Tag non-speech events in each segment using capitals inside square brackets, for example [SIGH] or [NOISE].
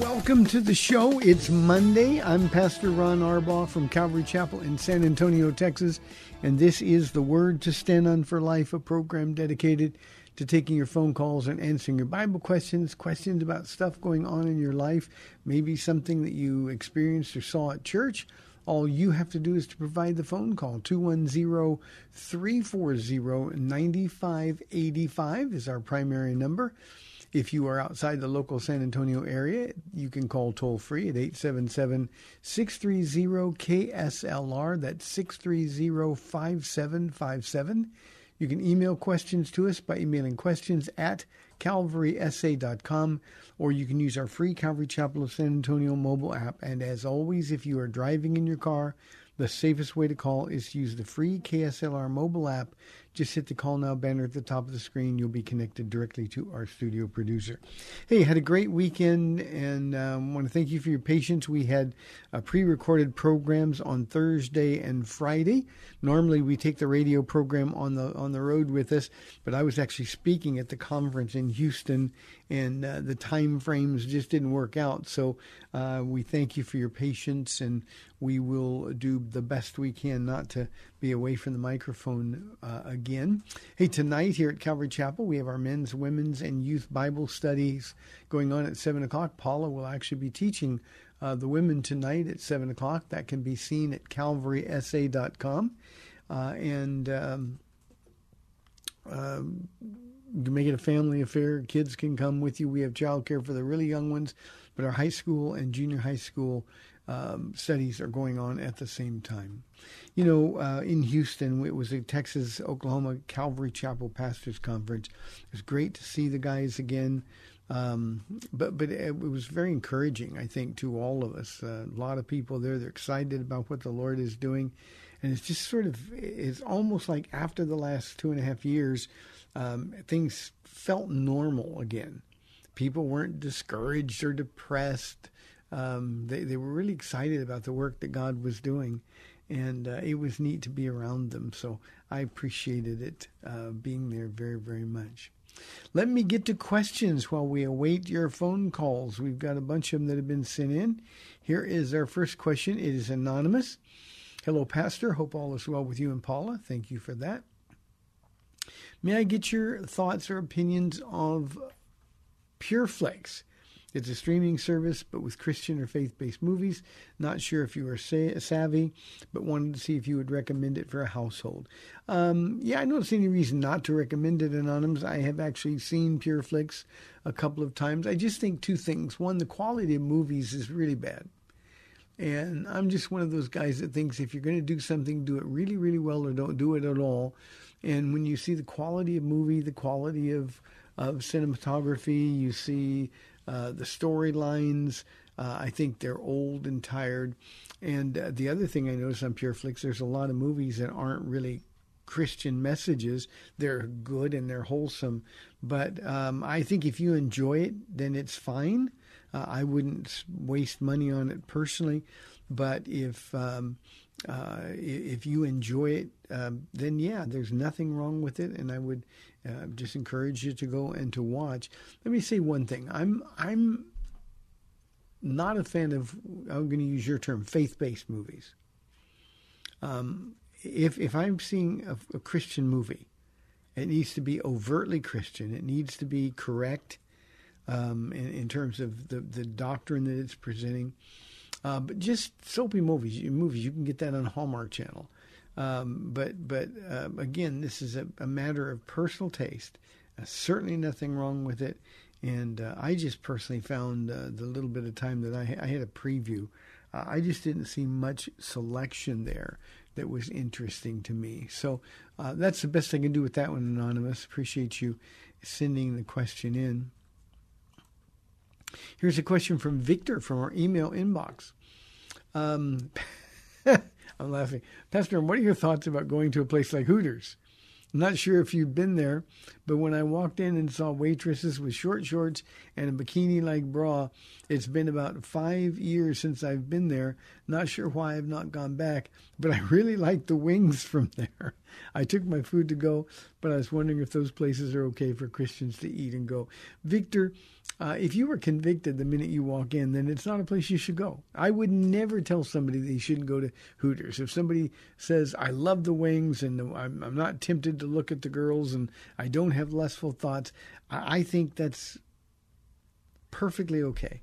Welcome to the show. It's Monday. I'm Pastor Ron Arbaugh from Calvary Chapel in San Antonio, Texas, and this is the Word to Stand On for Life, a program dedicated to taking your phone calls and answering your Bible questions, questions about stuff going on in your life, maybe something that you experienced or saw at church. All you have to do is to provide the phone call. 210 340 9585 is our primary number. If you are outside the local San Antonio area, you can call toll free at 877 630 KSLR. That's 630 5757. You can email questions to us by emailing questions at calvarysa.com, or you can use our free Calvary Chapel of San Antonio mobile app. And as always, if you are driving in your car, the safest way to call is to use the free KSLR mobile app. Just hit the call now banner at the top of the screen. You'll be connected directly to our studio producer. Hey, had a great weekend and um, want to thank you for your patience. We had uh, pre recorded programs on Thursday and Friday. Normally, we take the radio program on the on the road with us, but I was actually speaking at the conference in Houston, and uh, the time frames just didn't work out. So uh, we thank you for your patience, and we will do the best we can not to be away from the microphone uh, again. Hey, tonight here at Calvary Chapel, we have our men's, women's, and youth Bible studies going on at 7 o'clock. Paula will actually be teaching uh, the women tonight at 7 o'clock. That can be seen at calvarysa.com. Uh, and um, um, you make it a family affair. Kids can come with you. We have childcare for the really young ones, but our high school and junior high school um, studies are going on at the same time. You know, uh, in Houston, it was a Texas Oklahoma Calvary Chapel Pastors Conference. It was great to see the guys again. Um, but but it was very encouraging, I think, to all of us. Uh, a lot of people there, they're excited about what the Lord is doing. And it's just sort of, it's almost like after the last two and a half years, um, things felt normal again. People weren't discouraged or depressed. Um, they, they were really excited about the work that God was doing. And uh, it was neat to be around them. So I appreciated it uh, being there very, very much. Let me get to questions while we await your phone calls. We've got a bunch of them that have been sent in. Here is our first question. It is anonymous. Hello, Pastor. Hope all is well with you and Paula. Thank you for that. May I get your thoughts or opinions of PureFlix? It's a streaming service, but with Christian or faith based movies. Not sure if you are savvy, but wanted to see if you would recommend it for a household. Um, yeah, I don't see any reason not to recommend it, Anonymous. I have actually seen PureFlix a couple of times. I just think two things. One, the quality of movies is really bad. And I'm just one of those guys that thinks if you're going to do something, do it really, really well or don't do it at all. And when you see the quality of movie, the quality of, of cinematography, you see uh, the storylines. Uh, I think they're old and tired. And uh, the other thing I notice on PureFlix, there's a lot of movies that aren't really Christian messages. They're good and they're wholesome. But um, I think if you enjoy it, then it's fine. Uh, I wouldn't waste money on it personally, but if um, uh, if you enjoy it, um, then yeah, there's nothing wrong with it, and I would uh, just encourage you to go and to watch. Let me say one thing: I'm I'm not a fan of. I'm going to use your term, faith-based movies. Um, if if I'm seeing a, a Christian movie, it needs to be overtly Christian. It needs to be correct um, in, in terms of the, the doctrine that it's presenting. Uh, but just soapy movies, movies you can get that on Hallmark Channel. Um, but but uh, again, this is a, a matter of personal taste. Uh, certainly nothing wrong with it. And uh, I just personally found uh, the little bit of time that I, I had a preview. Uh, I just didn't see much selection there that was interesting to me. So that's the best I can do with that one, Anonymous. Appreciate you sending the question in. Here's a question from Victor from our email inbox. Um, [LAUGHS] I'm laughing. Pastor, what are your thoughts about going to a place like Hooters? I'm not sure if you've been there, but when I walked in and saw waitresses with short shorts and a bikini like bra, it's been about five years since I've been there. Not sure why I've not gone back, but I really like the wings from [LAUGHS] there. I took my food to go, but I was wondering if those places are okay for Christians to eat and go. Victor, uh, if you were convicted the minute you walk in, then it's not a place you should go. I would never tell somebody they shouldn't go to Hooters. If somebody says, I love the wings and I'm, I'm not tempted to look at the girls and I don't have lustful thoughts, I, I think that's perfectly okay.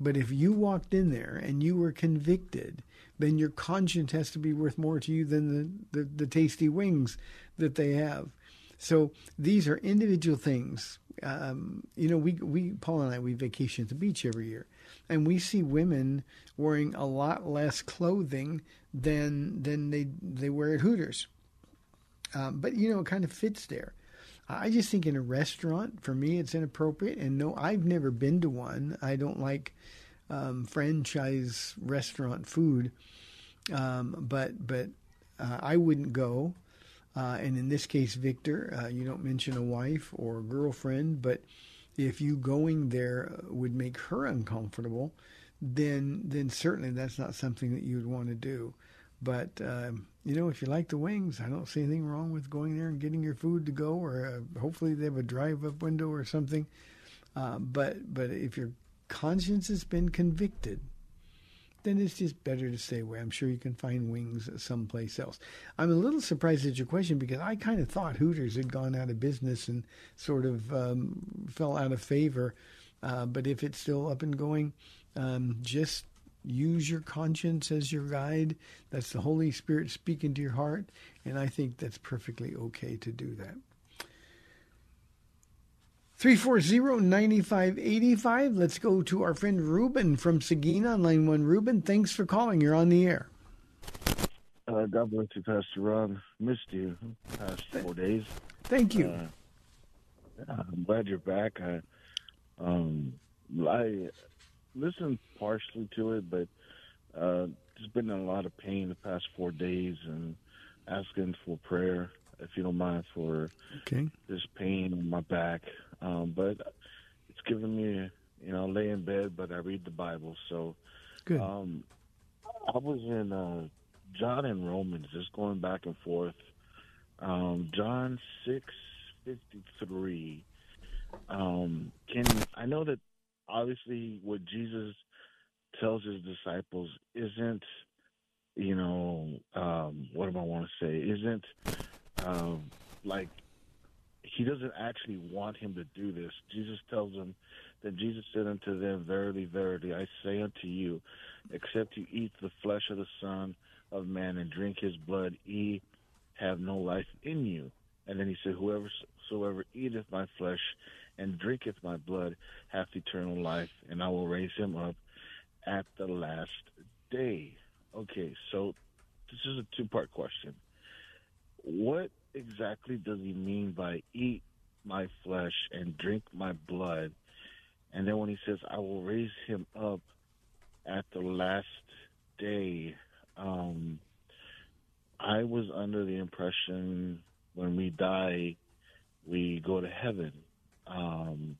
But if you walked in there and you were convicted, then your conscience has to be worth more to you than the, the, the tasty wings that they have. So these are individual things. Um, you know, we we Paul and I we vacation at the beach every year, and we see women wearing a lot less clothing than than they they wear at Hooters. Um, but you know, it kind of fits there. I just think in a restaurant, for me, it's inappropriate. And no, I've never been to one. I don't like um, franchise restaurant food, um, but but uh, I wouldn't go. Uh, and in this case, Victor, uh, you don't mention a wife or a girlfriend, but if you going there would make her uncomfortable, then then certainly that's not something that you would want to do. But um, you know, if you like the wings, I don't see anything wrong with going there and getting your food to go, or uh, hopefully they have a drive-up window or something. Uh, but but if your conscience has been convicted, then it's just better to stay away. I'm sure you can find wings someplace else. I'm a little surprised at your question because I kind of thought Hooters had gone out of business and sort of um, fell out of favor. Uh, but if it's still up and going, um, just use your conscience as your guide. That's the Holy Spirit speaking to your heart, and I think that's perfectly okay to do that. 340-9585. Let's go to our friend Ruben from Sagina on line one. Ruben, thanks for calling. You're on the air. Uh, God bless you, Pastor Ron. Missed you past four days. Thank you. Uh, I'm glad you're back. I, um, I listened partially to it, but uh, just been in a lot of pain the past four days and asking for prayer, if you don't mind, for okay. this pain in my back. Um, but it's given me, you know, lay in bed, but I read the Bible. So Good. um, I was in uh, John and Romans, just going back and forth. Um, John six fifty three. Um, can I know that obviously what Jesus tells his disciples isn't, you know, um, what do I want to say? Isn't um, like he doesn't actually want him to do this. Jesus tells him that Jesus said unto them, Verily, verily, I say unto you, except you eat the flesh of the Son of Man and drink his blood, ye have no life in you. And then he said, Whoever soever eateth my flesh and drinketh my blood hath eternal life, and I will raise him up at the last day. Okay, so this is a two part question. What exactly does he mean by eat my flesh and drink my blood? And then when he says, I will raise him up at the last day, um, I was under the impression when we die, we go to heaven. Um,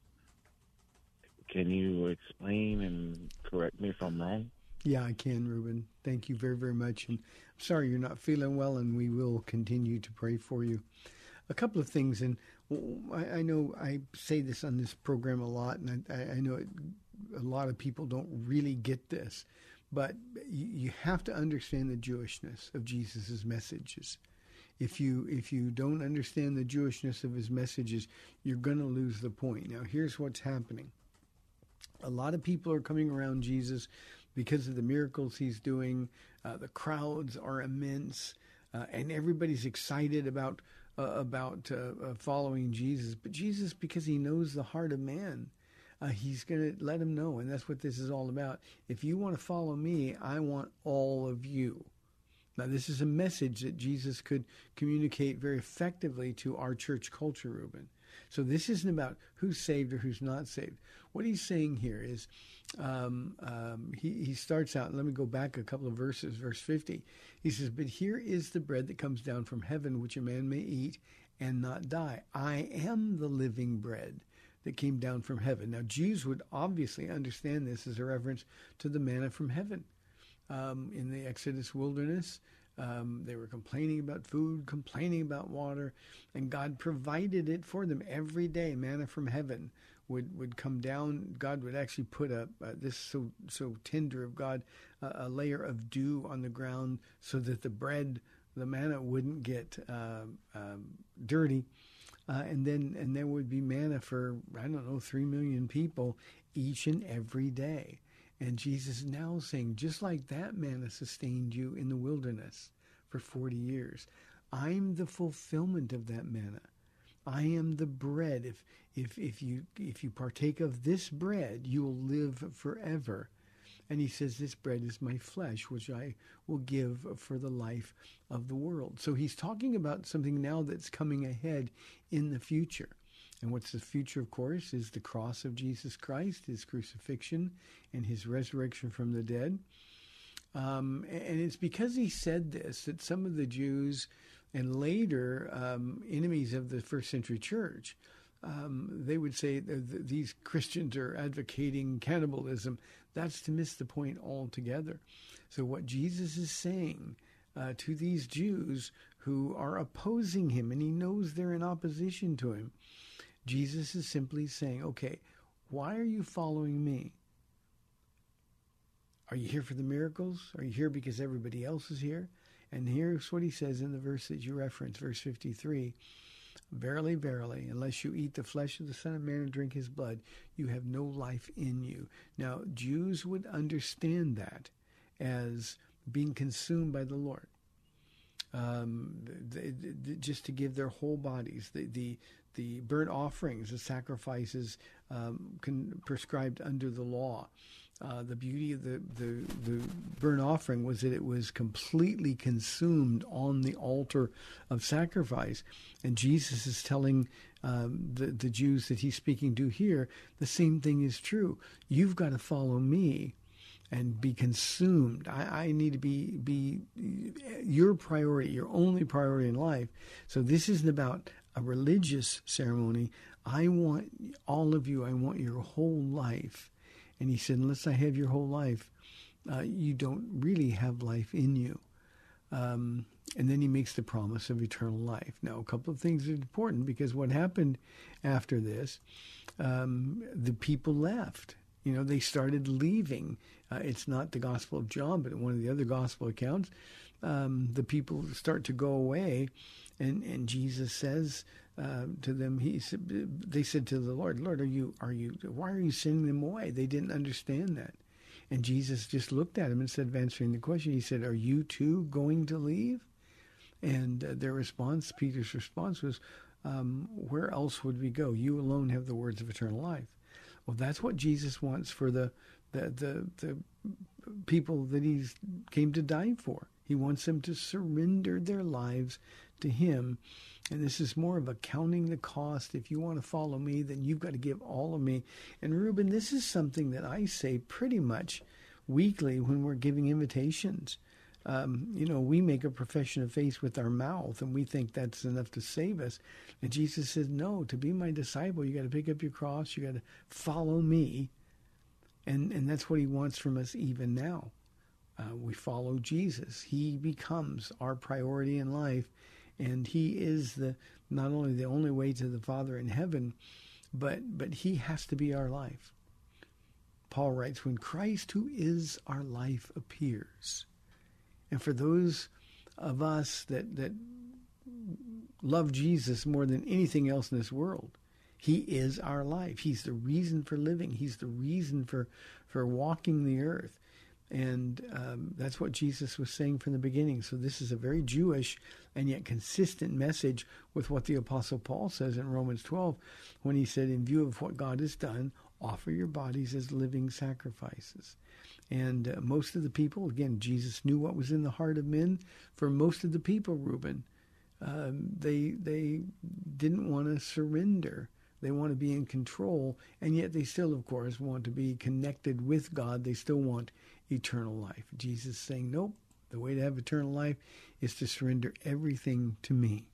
can you explain and correct me if I'm wrong? Yeah, I can, Ruben. Thank you very, very much. And I'm sorry you're not feeling well, and we will continue to pray for you. A couple of things, and I, know I say this on this program a lot, and I, know a lot of people don't really get this, but you, you have to understand the Jewishness of Jesus' messages. If you if you don't understand the Jewishness of his messages, you're going to lose the point. Now, here's what's happening. A lot of people are coming around Jesus because of the miracles he's doing. Uh, the crowds are immense, uh, and everybody's excited about uh, about uh, uh, following Jesus. But Jesus, because he knows the heart of man, he's going to let him know, and that's what this is all about. If you want to follow me, I want all of you. Now, this is a message that Jesus could communicate very effectively to our church culture, Reuben. So this isn't about who's saved or who's not saved. What he's saying here is, um, um, he, he starts out, let me go back a couple of verses, verse 50. He says, But here is the bread that comes down from heaven, which a man may eat and not die. I am the living bread that came down from heaven. Now, Jews would obviously understand this as a reference to the manna from heaven um, in the Exodus wilderness. Um, they were complaining about food, complaining about water, and God provided it for them every day. Manna from heaven would, would come down. God would actually put a uh, this so so tender of God uh, a layer of dew on the ground so that the bread, the manna, wouldn't get uh, um, dirty. Uh, and then and there would be manna for I don't know three million people each and every day. And Jesus is now saying, just like that manna sustained you in the wilderness for 40 years, I'm the fulfillment of that manna. I am the bread. If, if, if, you, if you partake of this bread, you will live forever. And he says, This bread is my flesh, which I will give for the life of the world. So he's talking about something now that's coming ahead in the future. And what's the future, of course, is the cross of Jesus Christ, his crucifixion, and his resurrection from the dead. Um, and it's because he said this that some of the Jews and later um, enemies of the first century church, um, they would say these Christians are advocating cannibalism. That's to miss the point altogether. So, what Jesus is saying uh, to these Jews who are opposing him, and he knows they're in opposition to him, Jesus is simply saying, okay, why are you following me? Are you here for the miracles? Are you here because everybody else is here? And here's what he says in the verse that you reference, verse 53. Verily, verily, unless you eat the flesh of the Son of Man and drink his blood, you have no life in you. Now, Jews would understand that as being consumed by the Lord. Um, they, they, just to give their whole bodies, the, the, the burnt offerings, the sacrifices um, con- prescribed under the law. Uh, the beauty of the, the, the burnt offering was that it was completely consumed on the altar of sacrifice. And Jesus is telling um, the, the Jews that he's speaking to here the same thing is true. You've got to follow me and be consumed. I, I, need to be be your priority, your only priority in life. So this isn't about a religious ceremony. I want all of you. I want your whole life. And he said, unless I have your whole life, uh, you don't really have life in you. Um, and then he makes the promise of eternal life. Now, a couple of things are important because what happened after this, um, the people left. You know, they started leaving. Uh, it's not the Gospel of John, but one of the other Gospel accounts. Um, the people start to go away, and and Jesus says uh, to them, he said, they said to the Lord, Lord, are you are you why are you sending them away? They didn't understand that, and Jesus just looked at him instead of answering the question. He said, Are you too going to leave? And uh, their response, Peter's response was, um, Where else would we go? You alone have the words of eternal life. Well, that's what Jesus wants for the the the, the people that he came to die for. He wants them to surrender their lives to him. And this is more of a counting the cost. If you want to follow me, then you've got to give all of me. And Ruben, this is something that I say pretty much weekly when we're giving invitations. Um, you know, we make a profession of faith with our mouth and we think that's enough to save us. And Jesus says, no, to be my disciple, you got to pick up your cross, you got to follow me, And, and that's what he wants from us even now. Uh, we follow Jesus. He becomes our priority in life, and he is the not only the only way to the Father in heaven, but but he has to be our life. Paul writes, when Christ, who is our life, appears. And for those of us that, that love Jesus more than anything else in this world, he is our life. He's the reason for living. He's the reason for, for walking the earth. And um, that's what Jesus was saying from the beginning. So this is a very Jewish and yet consistent message with what the Apostle Paul says in Romans 12 when he said, in view of what God has done, offer your bodies as living sacrifices. And uh, most of the people, again, Jesus knew what was in the heart of men. For most of the people, Reuben, um, they they didn't want to surrender. They want to be in control, and yet they still, of course, want to be connected with God. They still want eternal life. Jesus is saying, nope, the way to have eternal life is to surrender everything to me.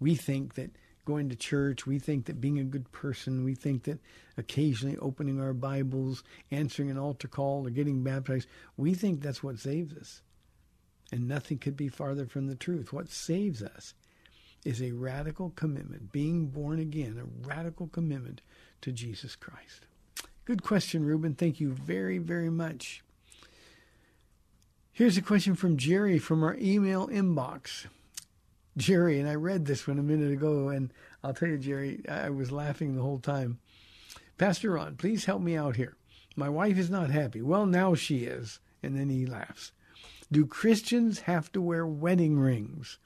We think that going to church, we think that being a good person, we think that occasionally opening our Bibles, answering an altar call, or getting baptized, we think that's what saves us. And nothing could be farther from the truth. What saves us is a radical commitment, being born again, a radical commitment to Jesus Christ. Good question, Reuben. Thank you very, very much. Here's a question from Jerry from our email inbox. Jerry, and I read this one a minute ago, and I'll tell you, Jerry, I was laughing the whole time. Pastor Ron, please help me out here. My wife is not happy. Well, now she is. And then he laughs. Do Christians have to wear wedding rings?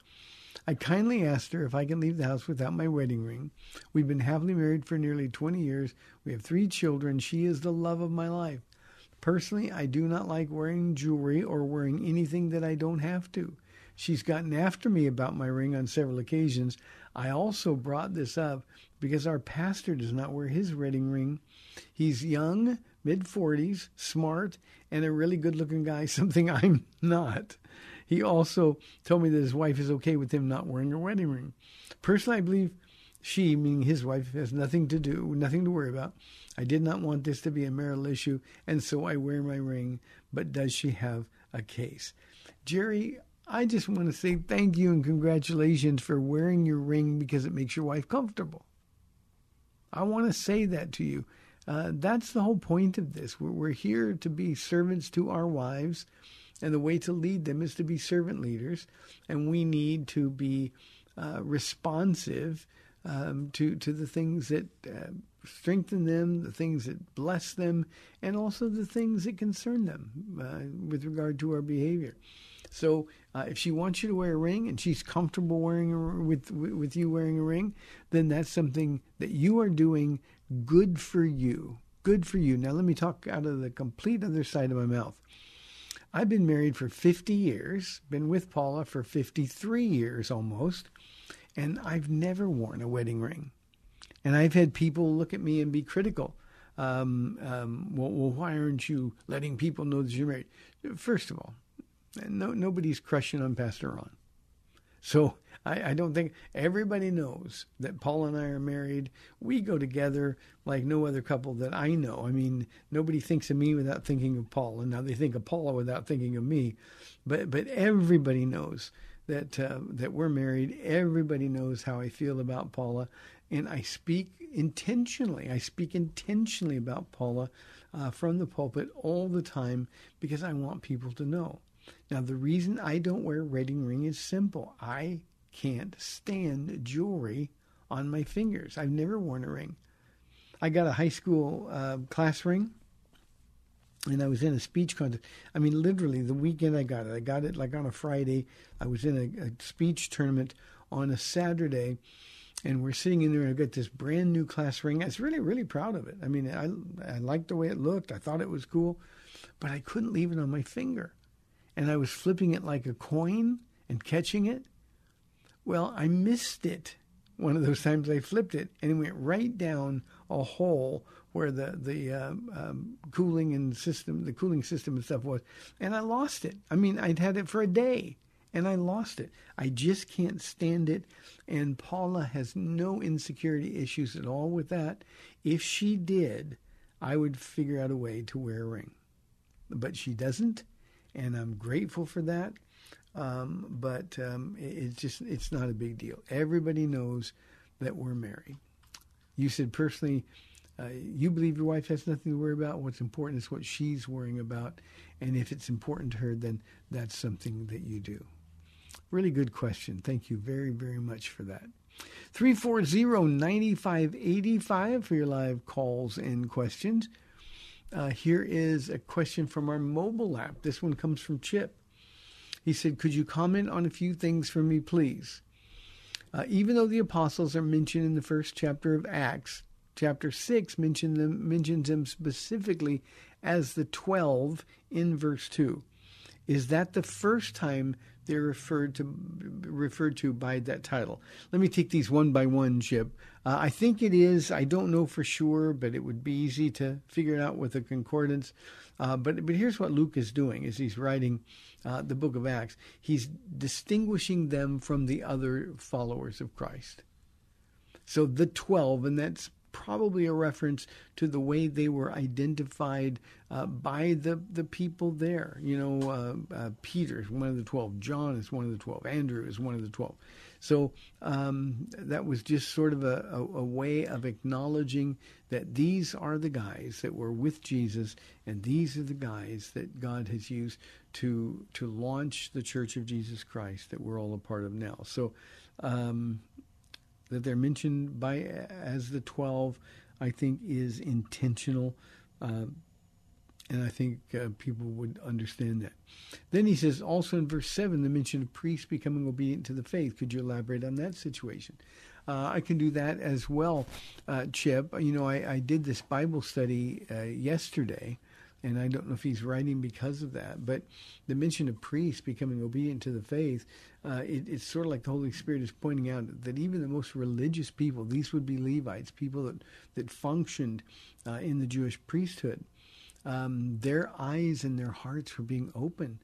I kindly asked her if I can leave the house without my wedding ring. We've been happily married for nearly 20 years. We have three children. She is the love of my life. Personally, I do not like wearing jewelry or wearing anything that I don't have to. She's gotten after me about my ring on several occasions. I also brought this up because our pastor does not wear his wedding ring. He's young, mid 40s, smart, and a really good looking guy, [LAUGHS] something I'm not. He also told me that his wife is okay with him not wearing a wedding ring. Personally, I believe she, meaning his wife, has nothing to do, nothing to worry about. I did not want this to be a marital issue, and so I wear my ring. But does she have a case? Jerry, I just want to say thank you and congratulations for wearing your ring because it makes your wife comfortable. I want to say that to you. Uh, that's the whole point of this. We're, we're here to be servants to our wives, and the way to lead them is to be servant leaders, and we need to be uh, responsive um, to to the things that uh, strengthen them, the things that bless them, and also the things that concern them uh, with regard to our behavior. So uh, if she wants you to wear a ring and she's comfortable wearing a, with with you wearing a ring, then that's something that you are doing good for you. Good for you. Now let me talk out of the complete other side of my mouth. I've been married for 50 years, been with Paula for 53 years almost, and I've never worn a wedding ring. And I've had people look at me and be critical. Um, um, well, well, why aren't you letting people know that you're married? First of all, no, nobody's crushing on Pastor Ron. So I, I, don't think everybody knows that Paul and I are married. We go together like no other couple that I know. I mean, nobody thinks of me without thinking of Paul, and now they think of Paula without thinking of me. But but everybody knows that uh, that we're married. Everybody knows how I feel about Paula, and I speak intentionally. I speak intentionally about Paula uh, from the pulpit all the time because I want people to know. Now, the reason I don't wear a wedding ring is simple. I can't stand jewelry on my fingers. I've never worn a ring. I got a high school uh, class ring, and I was in a speech contest. I mean, literally, the weekend I got it. I got it like on a Friday. I was in a, a speech tournament on a Saturday, and we're sitting in there, and I got this brand new class ring. I was really, really proud of it. I mean, I I liked the way it looked. I thought it was cool, but I couldn't leave it on my finger and I was flipping it like a coin and catching it. Well, I missed it one of those times I flipped it, and it went right down a hole where the the um, um, cooling and system, the cooling system and stuff was, and I lost it. I mean, I'd had it for a day, and I lost it. I just can't stand it. And Paula has no insecurity issues at all with that. If she did, I would figure out a way to wear a ring. But she doesn't, and I'm grateful for that. Um, but um, it, it's just it's not a big deal. Everybody knows that we're married. You said personally, uh, you believe your wife has nothing to worry about. What's important is what she's worrying about, and if it's important to her, then that's something that you do. Really good question. Thank you very very much for that. 340-9585 for your live calls and questions. Uh, here is a question from our mobile app. This one comes from Chip. He said, Could you comment on a few things for me, please? Uh, even though the apostles are mentioned in the first chapter of Acts, chapter 6 mention them, mentions them specifically as the 12 in verse 2. Is that the first time they're referred to referred to by that title. Let me take these one by one, Chip. Uh, I think it is. I don't know for sure, but it would be easy to figure it out with a concordance. Uh, but but here's what Luke is doing: as he's writing uh, the book of Acts, he's distinguishing them from the other followers of Christ. So the twelve, and that's probably a reference to the way they were identified uh, by the, the people there. You know, uh, uh, Peter is one of the 12, John is one of the 12, Andrew is one of the 12. So um, that was just sort of a, a, a, way of acknowledging that these are the guys that were with Jesus, and these are the guys that God has used to to launch the Church of Jesus Christ that we're all a part of now. So um, that they're mentioned by as the 12, I think is intentional. Uh, and I think uh, people would understand that. Then he says, also in verse 7, the mention of priests becoming obedient to the faith. Could you elaborate on that situation? Uh, I can do that as well, uh, Chip. You know, I, I, did this Bible study uh, yesterday, and I don't know if he's writing because of that, but the mention of priests becoming obedient to the faith, uh, it, it's sort of like the Holy Spirit is pointing out that even the most religious people, these would be Levites, people that, that functioned uh, in the Jewish priesthood, um, their eyes and their hearts were being open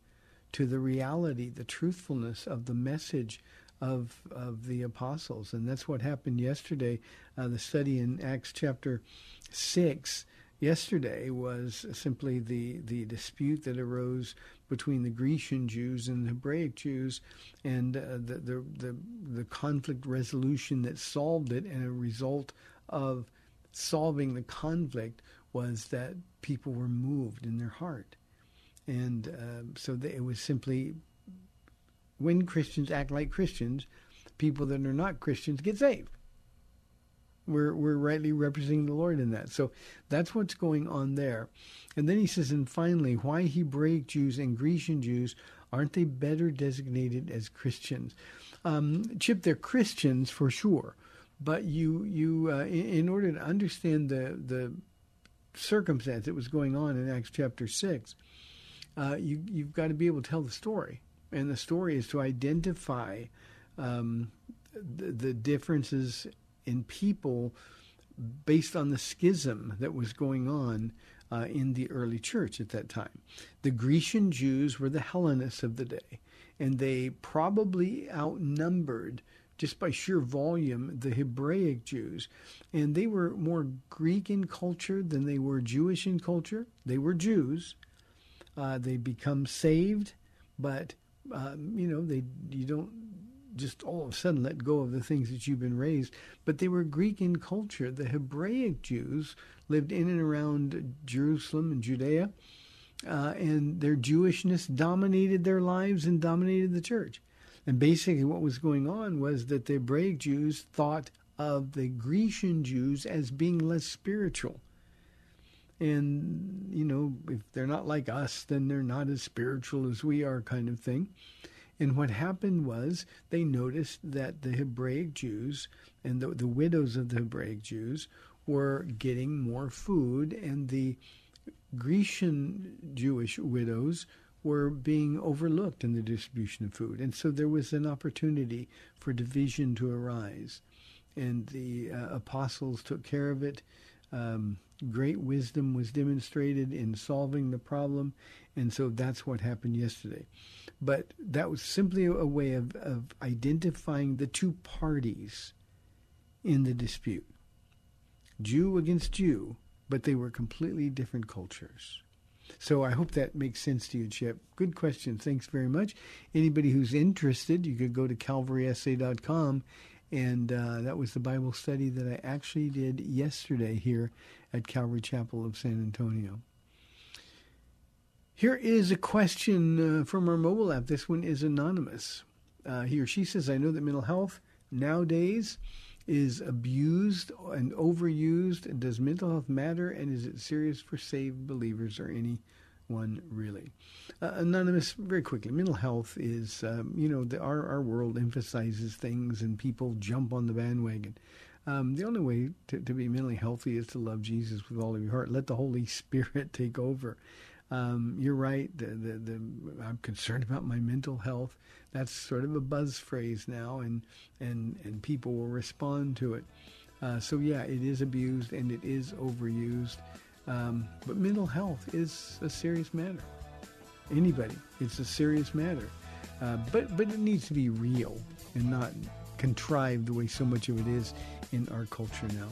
to the reality, the truthfulness of the message of of the apostles, and that's what happened yesterday. Uh, the study in Acts chapter six yesterday was simply the, the dispute that arose between the Grecian Jews and the Hebraic Jews, and uh, the, the, the the conflict resolution that solved it, and a result of solving the conflict was that people were moved in their heart, and uh, so they, it was simply when Christians act like Christians, people that are not Christians get saved we're, we're rightly representing the Lord in that. So that's what's going on there. And then he says, and finally, why Hebraic Jews and Grecian Jews aren't they better designated as Christians? Um, Chip, they're Christians for sure, but you you uh, in, in, order to understand the the circumstance that was going on in Acts chapter six, uh, you you've got to be able to tell the story, and the story is to identify um, the, the differences in people based on the schism that was going on uh, in the early church at that time. The Grecian Jews were the Hellenists of the day, and they probably outnumbered, just by sheer volume, the Hebraic Jews. And they were more Greek in culture than they were Jewish in culture. They were Jews. Uh, they become saved, but um, you know they you don't just all of a sudden let go of the things that you've been raised. But they were Greek in culture. The Hebraic Jews lived in and around Jerusalem and Judea, uh, and their Jewishness dominated their lives and dominated the church. And basically, what was going on was that the Hebraic Jews thought of the Grecian Jews as being less spiritual. And, you know, if they're not like us, then they're not as spiritual as we are, kind of thing. And what happened was they noticed that the Hebraic Jews and the, the widows of the Hebraic Jews were getting more food, and the Grecian Jewish widows were being overlooked in the distribution of food. And so there was an opportunity for division to arise. And the uh, apostles took care of it. Um, great wisdom was demonstrated in solving the problem. And so that's what happened yesterday. But that was simply a way of, of identifying the two parties in the dispute Jew against Jew, but they were completely different cultures. So I hope that makes sense to you, Chip. Good question. Thanks very much. Anybody who's interested, you could go to calvarysa.com. And uh, that was the Bible study that I actually did yesterday here at Calvary Chapel of San Antonio. Here is a question uh, from our mobile app. This one is anonymous. Uh, he or she says, I know that mental health nowadays is abused and overused. Does mental health matter, and is it serious for saved believers or anyone really? Uh, anonymous, very quickly, mental health is, um, you know, the, our, our world emphasizes things and people jump on the bandwagon. Um, the only way to, to be mentally healthy is to love Jesus with all of your heart. Let the Holy [LAUGHS] Spirit take over. Um, you're right. The, the, the, I'm concerned about my mental health. That's sort of a buzz phrase now, and and and people will respond to it. Uh, so yeah, it is abused and it is overused. Um, but mental health is a serious matter. Anybody, it's a serious matter. Uh, but but it needs to be real and not contrived the way so much of it is in our culture now.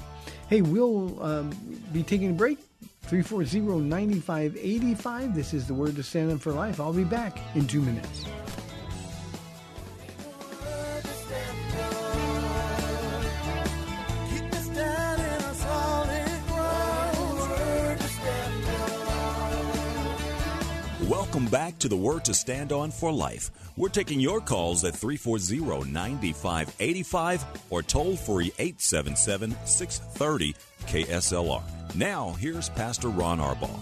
Hey, we'll um, be taking a break. 340-9585. This is the word to stand up for life. I'll be back in two minutes. Welcome back to the Word to Stand On for Life. We're taking your calls at 340 9585 or toll free 877 630 KSLR. Now, here's Pastor Ron Arbaugh.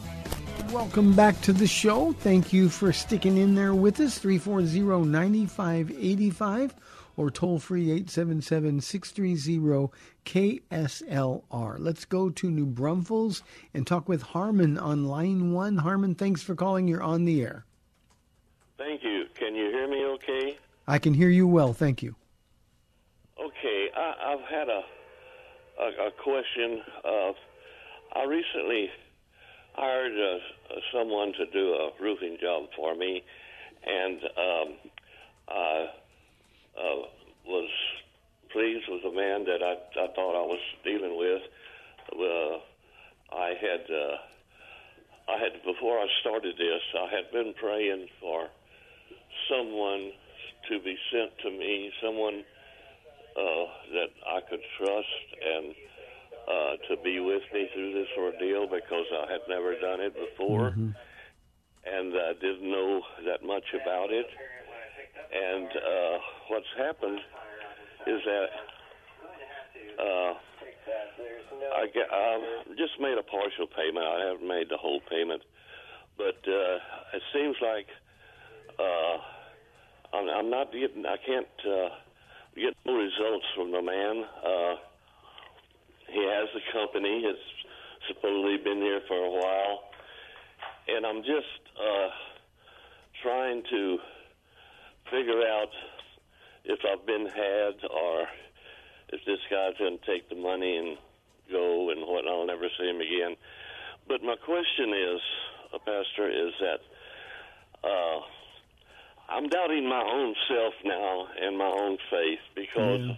Welcome back to the show. Thank you for sticking in there with us. 340 9585 or toll free 877 630 KSLR. Let's go to New Braunfels and talk with Harmon on line one. Harmon, thanks for calling. You're on the air. Thank you. Can you hear me okay? I can hear you well. Thank you. Okay, I, I've had a a, a question. Uh, I recently hired uh, someone to do a roofing job for me, and um, I uh, was pleased with the man that I, I thought I was dealing with. Uh, I had uh, I had before I started this, I had been praying for someone to be sent to me, someone uh, that I could trust and uh, to be with me through this ordeal because I had never done it before and uh, didn't know that much about it. And uh, what's happened is that uh, I get, I've just made a partial payment. I haven't made the whole payment, but uh, it seems like uh, I'm, I'm not getting. I can't uh, get no results from the man. Uh, he has a company. It's supposedly been here for a while, and I'm just uh, trying to figure out if I've been had or if this guy's going to take the money and go and what I'll never see him again. But my question is, uh, Pastor, is that uh, I'm doubting my own self now and my own faith because Yeah.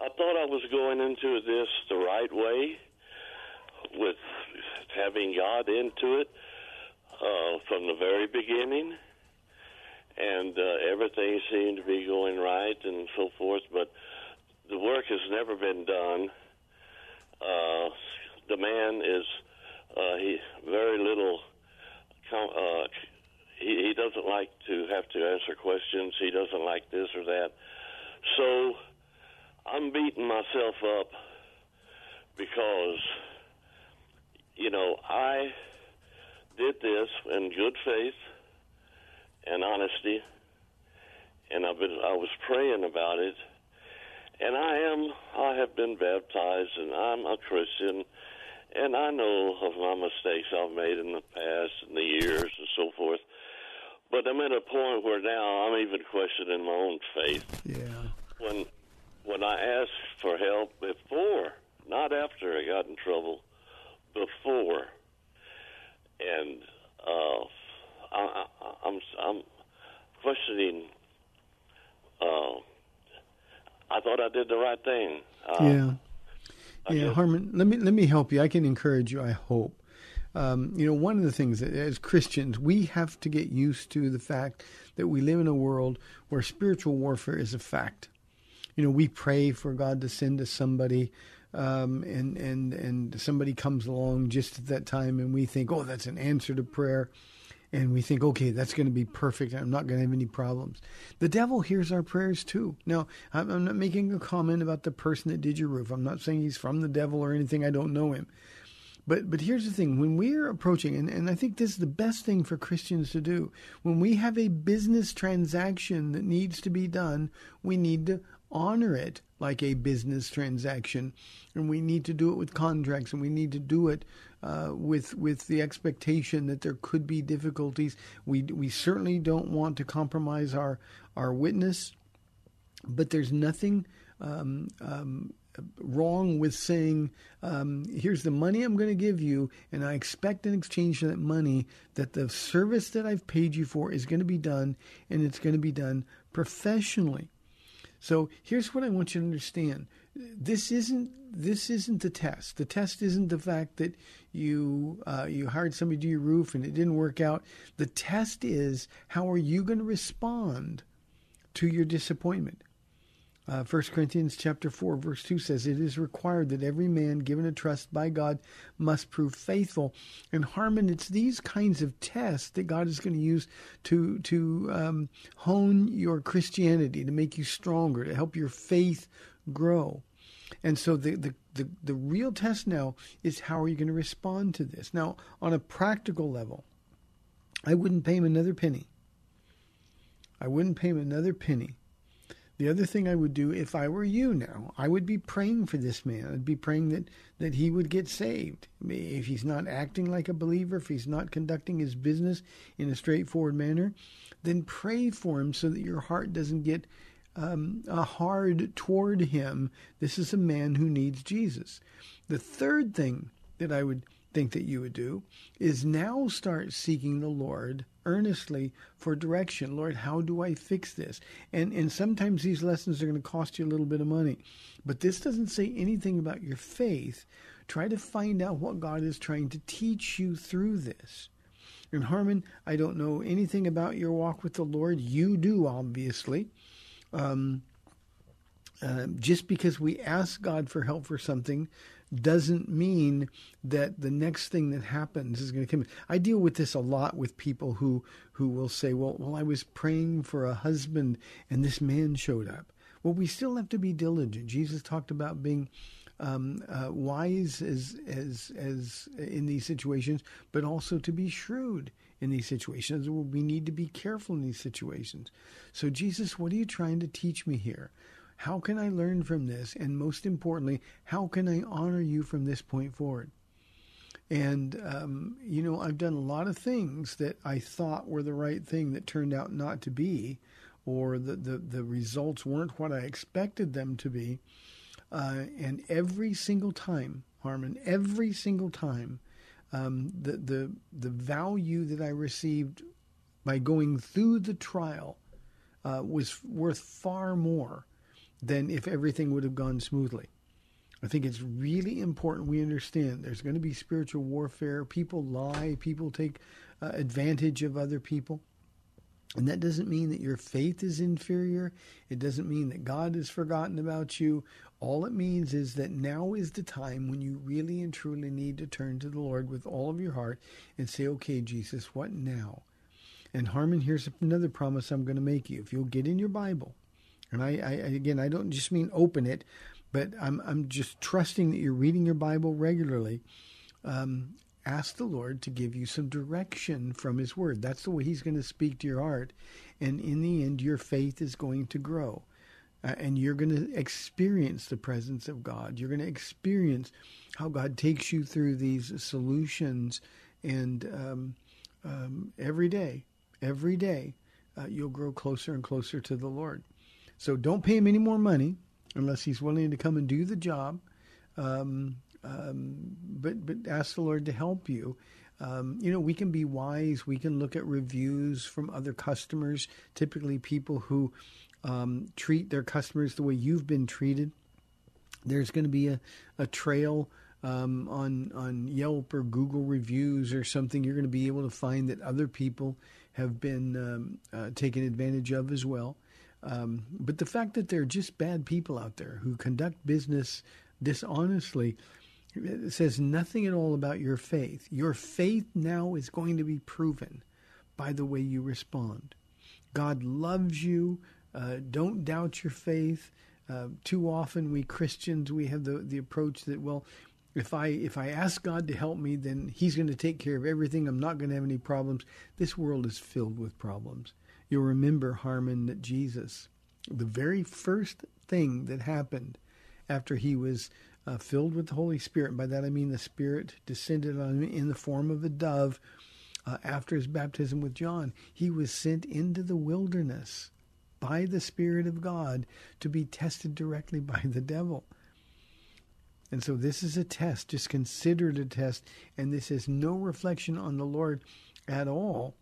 I thought I was going into this the right way with having God into it uh, from the very beginning, and uh, everything seemed to be going right and so forth. But the work has never been done. Uh, the man is uh, he very little. Uh, he, he doesn't like to have to answer questions. He doesn't like this or that. So I'm beating myself up because you know I did this in good faith and honesty, and I've been I was praying about it, and I am I have been baptized, and I'm a Christian, and I know of my mistakes I've made in the past and the years and so forth. But I'm at a point where now I'm even questioning my own faith Yeah. when when I asked for help before, not after I got in trouble, before, and uh, I, I, I'm I'm questioning. Uh, I thought I did the right thing. Uh, Yeah. I yeah, guess- Harmon, let me let me help you. I can encourage you. I hope. Um, you know, one of the things that as Christians we have to get used to the fact that we live in a world where spiritual warfare is a fact. You know, we pray for God to send us somebody, um, and and and somebody comes along just at that time, and we think, oh, that's an answer to prayer. And we think, okay, that's going to be perfect. I'm not going to have any problems. The devil hears our prayers too. Now, I'm, not making a comment about the person that did your roof. I'm not saying he's from the devil or anything. I don't know him. But but here's the thing: when we're approaching, and, and I think this is the best thing for Christians to do, when we have a business transaction that needs to be done, we need to honor it like a business transaction, and we need to do it with contracts, and we need to do it uh, with with the expectation that there could be difficulties. We we certainly don't want to compromise our our witness, but there's nothing. Um, um, wrong with saying, um, here's the money I'm going to give you, and I expect in exchange for that money that the service that I've paid you for is going to be done, and it's going to be done professionally. So here's what I want you to understand. This isn't this isn't the test. The test isn't the fact that you uh, you hired somebody to do your roof and it didn't work out. The test is how are you going to respond to your disappointment. Uh, 1 Corinthians chapter 4 verse 2 says it is required that every man given a trust by God must prove faithful and Harmon it's these kinds of tests that God is going to use to to um, hone your Christianity to make you stronger to help your faith grow and so the, the, the, the real test now is how are you going to respond to this now on a practical level I wouldn't pay him another penny I wouldn't pay him another penny the other thing I would do if I were you now, I would be praying for this man. I'd be praying that, that he would get saved. If he's not acting like a believer, if he's not conducting his business in a straightforward manner, then pray for him so that your heart doesn't get um, hard toward him. This is a man who needs Jesus. The third thing that I would think that you would do is now start seeking the Lord earnestly for direction. Lord, how do I fix this? And and sometimes these lessons are going to cost you a little bit of money. But this doesn't say anything about your faith. Try to find out what God is trying to teach you through this. And Harmon, I don't know anything about your walk with the Lord. You do, obviously. Um, uh, just because we ask God for help for something doesn't mean that the next thing that happens is going to come. I deal with this a lot with people who who will say, "Well, well, I was praying for a husband and this man showed up." Well, we still have to be diligent. Jesus talked about being um, uh, wise as as as in these situations, but also to be shrewd in these situations. We need to be careful in these situations. So, Jesus, what are you trying to teach me here? How can I learn from this? And most importantly, how can I honor you from this point forward? And, um, you know, I've done a lot of things that I thought were the right thing that turned out not to be, or the, the, the results weren't what I expected them to be. Uh, and every single time, Harmon, every single time, um, the, the, the value that I received by going through the trial uh, was worth far more than if everything would have gone smoothly. I think it's really important we understand there's going to be spiritual warfare. People lie, people take uh, advantage of other people. And that doesn't mean that your faith is inferior. It doesn't mean that God has forgotten about you. All it means is that now is the time when you really and truly need to turn to the Lord with all of your heart and say, okay, Jesus, what now? And Harmon, here's another promise I'm going to make you. If you'll get in your Bible, and I, I again, I don't just mean open it, but I'm I'm just trusting that you're reading your Bible regularly. Um, ask the Lord to give you some direction from His Word. That's the way He's going to speak to your heart, and in the end, your faith is going to grow, uh, and you're going to experience the presence of God. You're going to experience how God takes you through these solutions, and um, um, every day, every day, uh, you'll grow closer and closer to the Lord. So don't pay him any more money unless he's willing to come and do the job. Um, um, but but ask the Lord to help you. Um, you know, we can be wise. We can look at reviews from other customers, typically people who um, treat their customers the way you've been treated. There's going to be a, a trail um, on on Yelp or Google reviews or something. You're going to be able to find that other people have been um, uh, taken advantage of as well. Um, but the fact that there are just bad people out there who conduct business dishonestly it says nothing at all about your faith. Your faith now is going to be proven by the way you respond. God loves you. Uh, don't doubt your faith. Uh, too often, we Christians we have the the approach that well, if I if I ask God to help me, then He's going to take care of everything. I'm not going to have any problems. This world is filled with problems. You'll remember, Harmon, that Jesus, the very first thing that happened after he was uh, filled with the Holy Spirit, by that I mean the Spirit descended on him in the form of a dove uh, after his baptism with John, he was sent into the wilderness by the Spirit of God to be tested directly [LAUGHS] by the devil. And so this is a test. Just consider it a test. And this is no reflection on the Lord at all.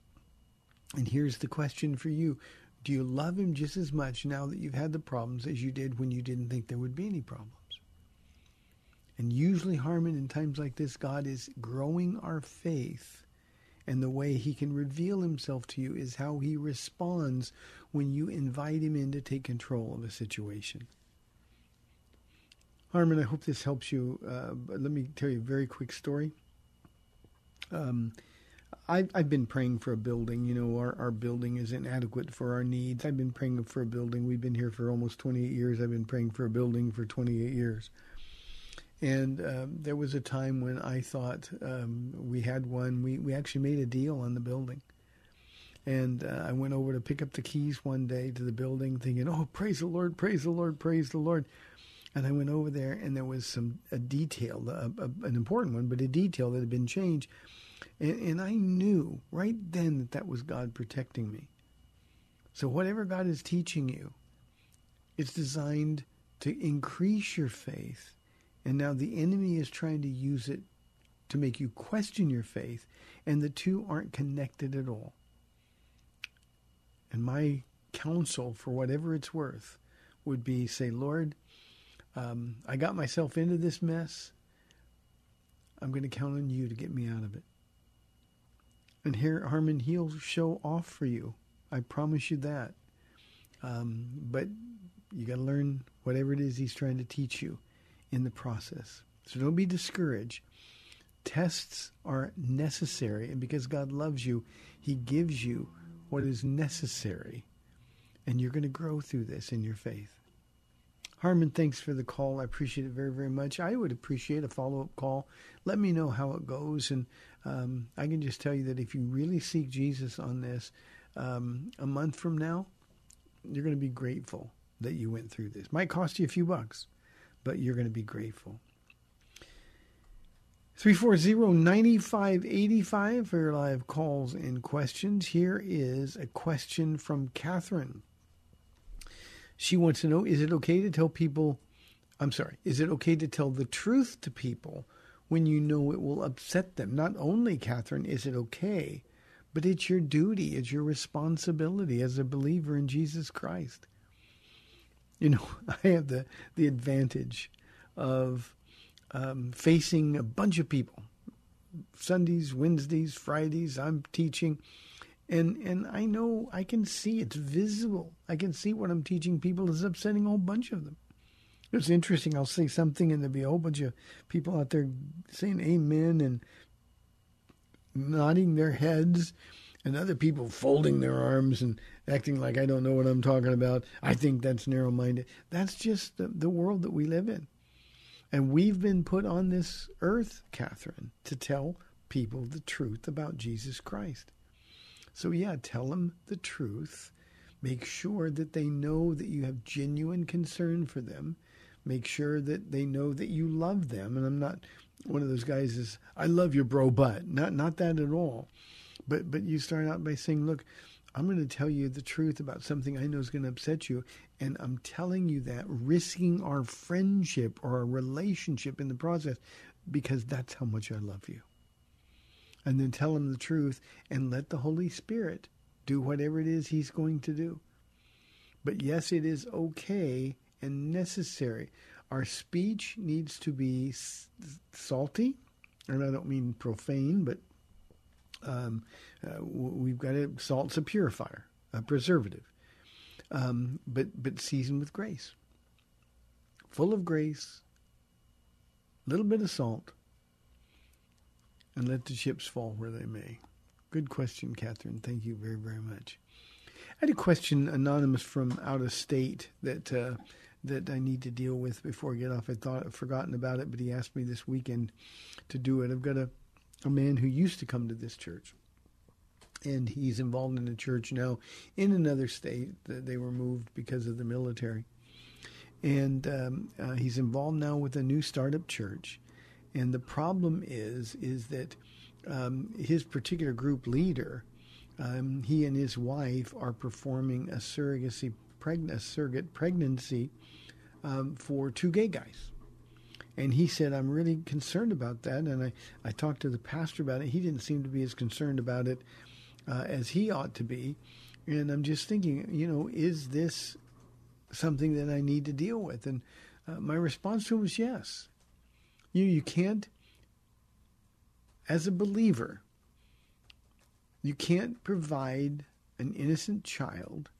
And here's the question for you Do you love Him just as much now that you've had the problems as you did when you didn't think there would be any problems? And usually, Harmon, in times like this, God is growing our faith. And the way He can reveal Himself to you is how He responds when you invite Him in to take control of a situation. Harmon, I hope this helps you. Uh, let me tell you a very quick story. Um, I've, I've been praying for a building. You know, our, our building is inadequate for our needs. I've been praying for a building. We've been here for almost 28 years. I've been praying for a building for 28 years. And um, there was a time when I thought um, we had one. We, we actually made a deal on the building. And uh, I went over to pick up the keys one day to the building thinking, oh, praise the Lord, praise the Lord, praise the Lord. And I went over there, and there was some a detail, a, a, an important one, but a detail that had been changed, and, and I knew right then that that was God protecting me. So whatever God is teaching you, it's designed to increase your faith, and now the enemy is trying to use it to make you question your faith, and the two aren't connected at all. And my counsel, for whatever it's worth, would be say, Lord, um, I got myself into this mess. I'm going to count on you to get me out of it. And here, Harmon, he'll show off for you. I promise you that. Um, but you got to learn whatever it is he's trying to teach you in the process. So don't be discouraged. Tests are necessary, and because God loves you, He gives you what is necessary, and you're going to grow through this in your faith. Harmon, thanks for the call. I appreciate it very, very much. I would appreciate a follow up call. Let me know how it goes. And um, I can just tell you that if you really seek Jesus on this, um, a month from now, you're going to be grateful that you went through this. Might cost you a few bucks, but you're going to be grateful. 340-9585 for your live calls and questions. Here is a question from Catherine. She wants to know is it okay to tell people, I'm sorry, is it okay to tell the truth to people when you know it will upset them? Not only, Catherine, is it okay, but it's your duty, it's your responsibility as a believer in Jesus Christ. You know, [LAUGHS] I have the, the advantage of um, facing a bunch of people. Sundays, Wednesdays, Fridays, I'm teaching and and I know I can see it's visible. I can see what I'm teaching people is upsetting a whole bunch of them. It's interesting. I'll say something, and there'll be a whole bunch of people out there saying "Amen" and nodding their heads, and other people folding their arms and acting like I don't know what I'm talking about. I think that's narrow-minded. That's just the, the world that we live in, and we've been put on this earth, Catherine, to tell people the truth about Jesus Christ. So, yeah, tell them the truth. Make sure that they know that you have genuine concern for them. Make sure that they know that you love them. And I'm not one of those guys is I love your bro, but not not that at all. But but you start out by saying, look, I'm going to tell you the truth about something I know is going to upset you, and I'm telling you that, risking our friendship or our relationship in the process, because that's how much I love you and then tell him the truth and let the Holy Spirit do whatever it is he's going to do. But yes, it is okay and necessary. our speech needs to be salty, and I don't mean profane, but um, uh, we've got to salt's a purifier, a preservative, um, but but seasoned with grace, full of grace, a little bit of salt, and let the chips fall where they may. Good question, Catherine. Thank you very very much. I had a question anonymous from out of state that uh, that I need to deal with before I get off. I thought I'd forgotten about it, but he asked me this weekend to do it. I've got a, a man who used to come to this church, and he's involved in a church now in another state. They were moved because of the military, and um, uh, he's involved now with a new startup church. And the problem is, is that um, his particular group leader, um, he and his wife are performing a surrogacy, preg- a surrogate pregnancy um, for two gay guys. And he said, I'm really concerned about that. And I, I talked to the pastor about it. He didn't seem to be as concerned about it uh, as he ought to be. And I'm just thinking, you know, is this something that I need to deal with? And uh, my response to him was yes. You, you can't, as a believer, you can't provide an innocent child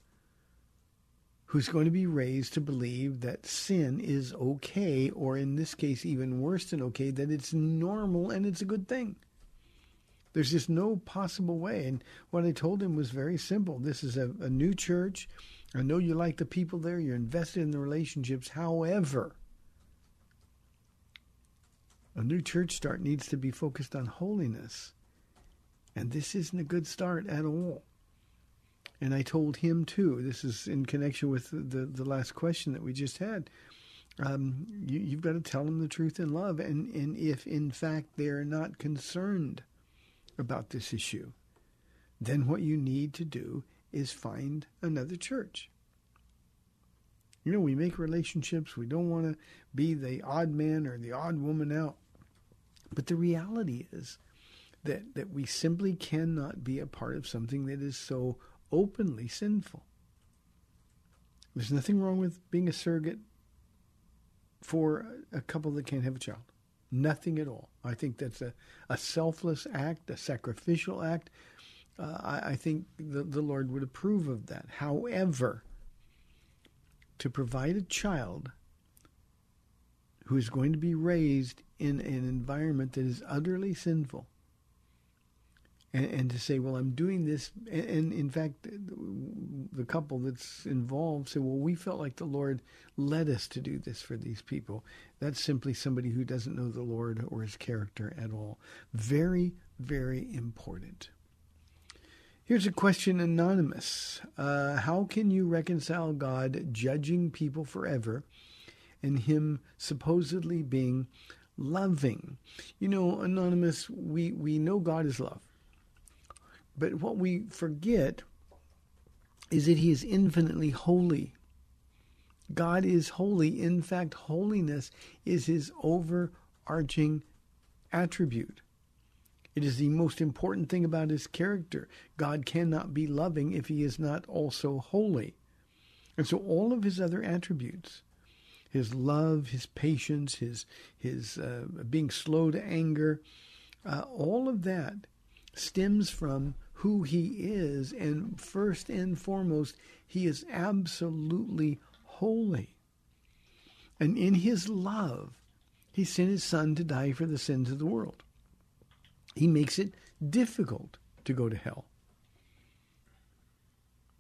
who's going to be raised to believe that sin is okay, or in this case, even worse than okay, that it's normal and it's a good thing. There's just no possible way. And what I told him was very simple. This is a, a new church. I know you like the people there, you're invested in the relationships. However, a new church start needs to be focused on holiness. And this isn't a good start at all. And I told him too, this is in connection with the, the last question that we just had. Um, you, you've got to tell them the truth in love. And, and if in fact they're not concerned about this issue, then what you need to do is find another church. You know, we make relationships, we don't want to be the odd man or the odd woman out. But the reality is that, that we simply cannot be a part of something that is so openly sinful. There's nothing wrong with being a surrogate for a couple that can't have a child. Nothing at all. I think that's a, a selfless act, a sacrificial act. Uh, I, I think the, the Lord would approve of that. However, to provide a child who is going to be raised in an environment that is utterly sinful, and, and to say, well, I'm doing this, and, and in fact, the couple that's involved say, well, we felt like the Lord led us to do this for these people. That's simply somebody who doesn't know the Lord or his character at all. Very, very important. Here's a question anonymous. Uh, how can you reconcile God judging people forever and him supposedly being loving? You know, anonymous, we, we know God is love. But what we forget is that he is infinitely holy. God is holy. In fact, holiness is his overarching attribute. It is the most important thing about his character. God cannot be loving if he is not also holy. And so all of his other attributes, his love, his patience, his his uh, being slow to anger, uh, all of that stems from who he is, and first and foremost, he is absolutely holy. And in his love, he sent his son to die for the sins of the world. He makes it difficult to go to hell.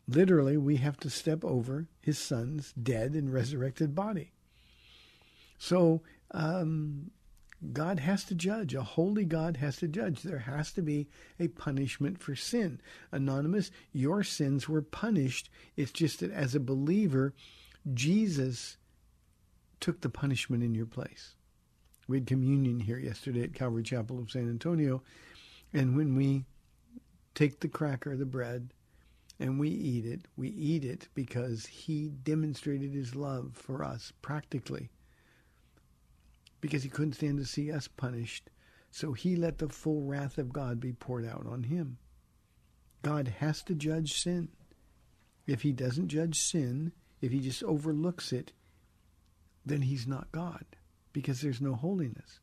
Literally, we have to step over his son's dead and resurrected body. So, um, God has to judge. A holy God has to judge. There has to be a punishment for sin. Anonymous, your sins were punished. It's just that as a believer, Jesus took the punishment in your place. We had communion here yesterday at Calvary Chapel of San Antonio. And when we take the cracker, the bread, and we eat it, we eat it because he demonstrated his love for us practically because he couldn't stand to see us punished. So he let the full wrath of God be poured out on him. God has to judge sin. If he doesn't judge sin, if he just overlooks it, then he's not God because there's no holiness.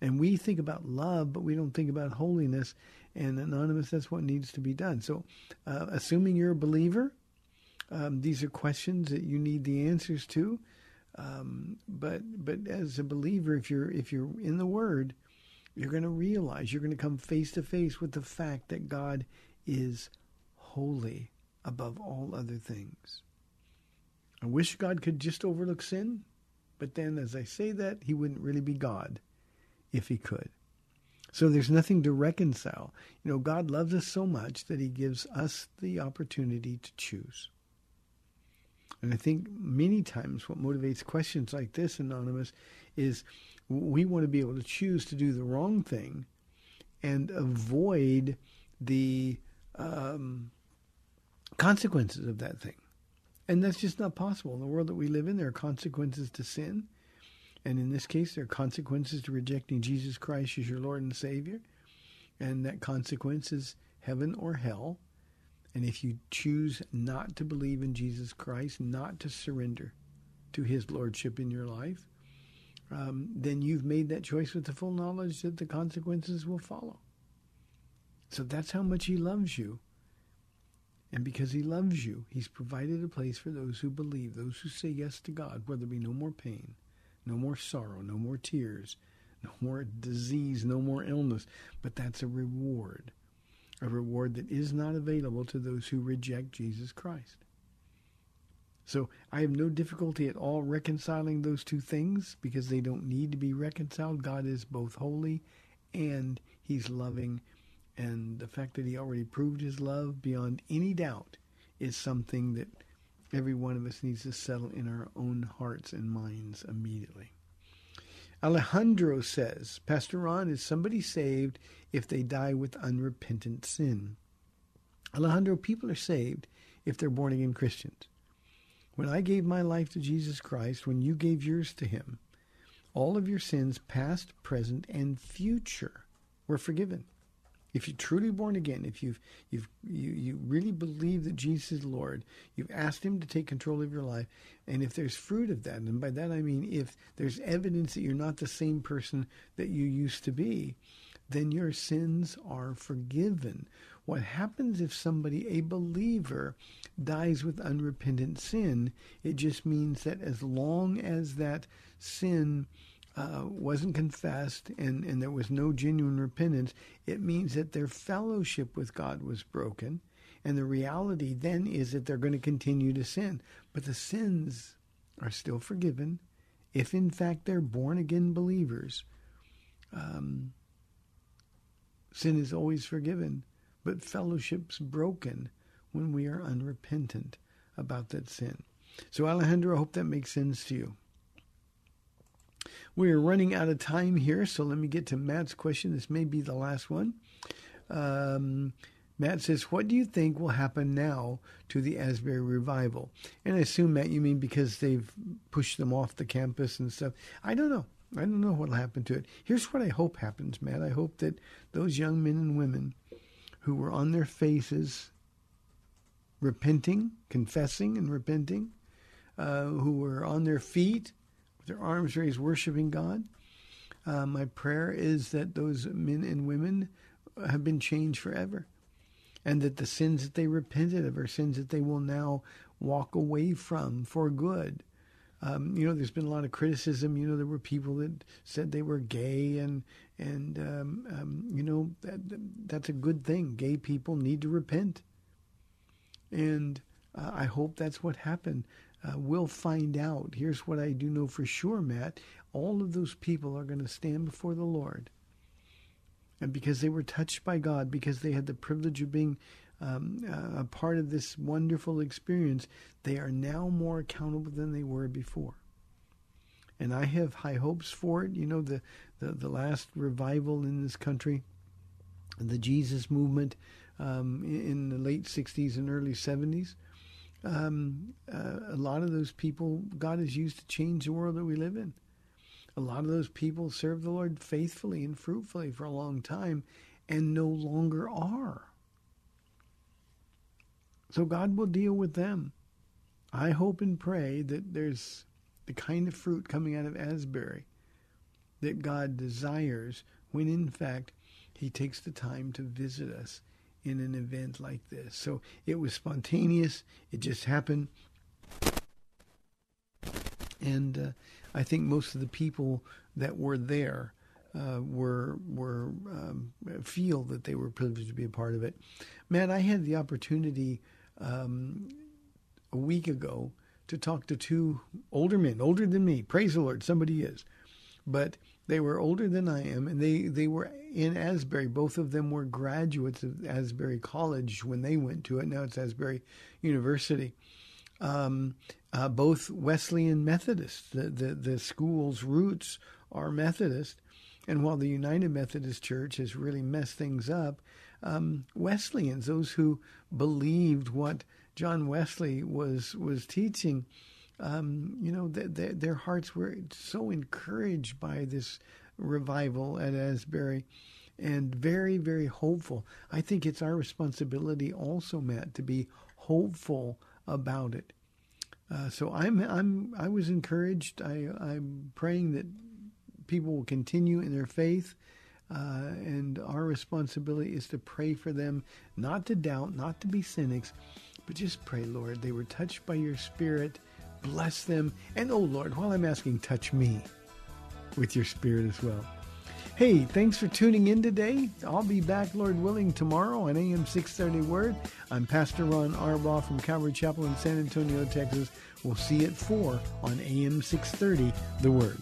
And we think about love, but we don't think about holiness. And anonymous, that's what needs to be done. So, uh, assuming you're a believer, um, these are questions that you need the answers to. Um, but but as a believer, if you're if you're in the Word, you're going to realize you're going to come face to face with the fact that God is holy above all other things. I wish God could just overlook sin, but then as I say that, he wouldn't really be God if he could. So there's nothing to reconcile. You know, God loves us so much that he gives us the opportunity to choose. And I think many times what motivates questions like this, Anonymous, is we want to be able to choose to do the wrong thing and avoid the um, consequences of that thing. And that's just not possible. In the world that we live in, there are consequences to sin. And in this case, there are consequences to rejecting Jesus Christ as your Lord and Savior. And that consequence is heaven or hell. And if you choose not to believe in Jesus Christ, not to surrender to his lordship in your life, um, then you've made that choice with the full knowledge that the consequences will follow. So that's how much he loves you. And because he loves you, he's provided a place for those who believe, those who say yes to God, where there be no more pain, no more sorrow, no more tears, no more disease, no more illness. But that's a reward, a reward that is not available to those who reject Jesus Christ. So I have no difficulty at all reconciling those two things because they don't need to be reconciled. God is both holy and he's loving and the fact that he already proved his love beyond any doubt is something that every one of us needs to settle in our own hearts and minds immediately. Alejandro says, Pastor Ron, is somebody saved if they die with unrepentant sin? Alejandro, people are saved if they're born again Christians. When I gave my life to Jesus Christ, when you gave yours to him, all of your sins, past, present, and future, were forgiven. If you're truly born again, if you've you've you, you really believe that Jesus is Lord, you've asked him to take control of your life, and if there's fruit of that, and by that I mean if there's evidence that you're not the same person that you used to be, then your sins are forgiven. What happens if somebody, a believer, dies with unrepentant sin? It just means that as long as that sin uh, wasn't confessed and, and there was no genuine repentance, it means that their fellowship with God was broken. And the reality then is that they're going to continue to sin. But the sins are still forgiven if, in fact, they're born again believers. Um, sin is always forgiven, but fellowship's broken when we are unrepentant about that sin. So, Alejandro, I hope that makes sense to you. We are running out of time here, so let me get to Matt's question. This may be the last one. Um, Matt says, What do you think will happen now to the Asbury revival? And I assume, Matt, you mean because they've pushed them off the campus and stuff. I don't know. I don't know what will happen to it. Here's what I hope happens, Matt. I hope that those young men and women who were on their faces repenting, confessing, and repenting, uh, who were on their feet with their arms raised, worshiping God. Uh, my prayer is that those men and women have been changed forever, and that the sins that they repented of are sins that they will now walk away from for good. Um, you know, there's been a lot of criticism. You know, there were people that said they were gay, and and um, um, you know that that's a good thing. Gay people need to repent, and uh, I hope that's what happened uh, we'll find out. Here's what I do know for sure, Matt. All of those people are going to stand before the Lord. And because they were touched by God, because they had the privilege of being um, uh, a part of this wonderful experience, they are now more accountable than they were before. And I have high hopes for it. You know, the, the, the last revival in this country, the Jesus movement um, in the late 60s and early 70s, um, uh, a lot of those people God has used to change the world that we live in. A lot of those people served the Lord faithfully and fruitfully for a long time and no longer are. So God will deal with them. I hope and pray that there's the kind of fruit coming out of Asbury that God desires when in fact he takes the time to visit us in an event like this. So it was spontaneous. It just happened. And uh, I think most of the people that were there uh, were were um, feel that they were privileged to be a part of it. Man, I had the opportunity um, a week ago to talk to two older men, older than me. Praise the Lord, somebody is, but they were older than I am, and they they were in Asbury. Both of them were graduates of Asbury College when they went to it. Now it's Asbury University. Um, uh, both Wesleyan Methodists. The, the the school's roots are Methodist, and while the United Methodist Church has really messed things up, um, Wesleyans, those who believed what John Wesley was was teaching, um, you know, th- th- their hearts were so encouraged by this revival at Asbury, and very very hopeful. I think it's our responsibility also, Matt, to be hopeful about it. Uh, so I'm I'm I was encouraged. I I'm praying that people will continue in their faith. Uh, and our responsibility is to pray for them, not to doubt, not to be cynics, but just pray, Lord. They were touched by your Spirit. Bless them. And, oh, Lord, while I'm asking, touch me with your Spirit as well. Hey, thanks for tuning in today. I'll be back, Lord willing, tomorrow on AM 630 Word. I'm Pastor Ron Arbaugh from Calvary Chapel in San Antonio, Texas. We'll see you at 4 on AM 630 The Word.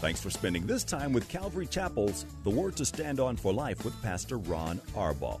Thanks for spending this time with Calvary Chapel's The Word to Stand On for Life with Pastor Ron Arbaugh.